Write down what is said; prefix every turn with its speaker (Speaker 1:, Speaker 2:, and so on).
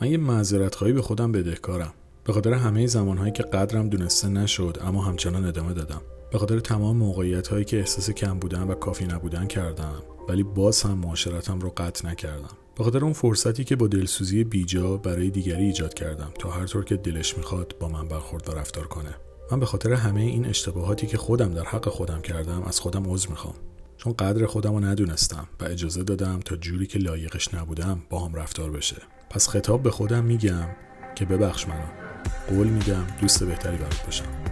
Speaker 1: من یه معذرت خواهی به خودم بدهکارم. به خاطر همه زمانهایی که قدرم دونسته نشد اما همچنان ادامه دادم. به خاطر تمام موقعیت هایی که احساس کم بودن و کافی نبودن کردم ولی باز هم معاشرتم رو قطع نکردم. به خاطر اون فرصتی که با دلسوزی بیجا برای دیگری ایجاد کردم تا هر طور که دلش می‌خواد با من برخورد و رفتار کنه. من به خاطر همه این اشتباهاتی که خودم در حق خودم کردم از خودم عذر می‌خوام. چون قدر خودم رو ندونستم و اجازه دادم تا جوری که لایقش نبودم با هم رفتار بشه. پس خطاب به خودم میگم که ببخش منو. قول میدم دوست بهتری برات باشم.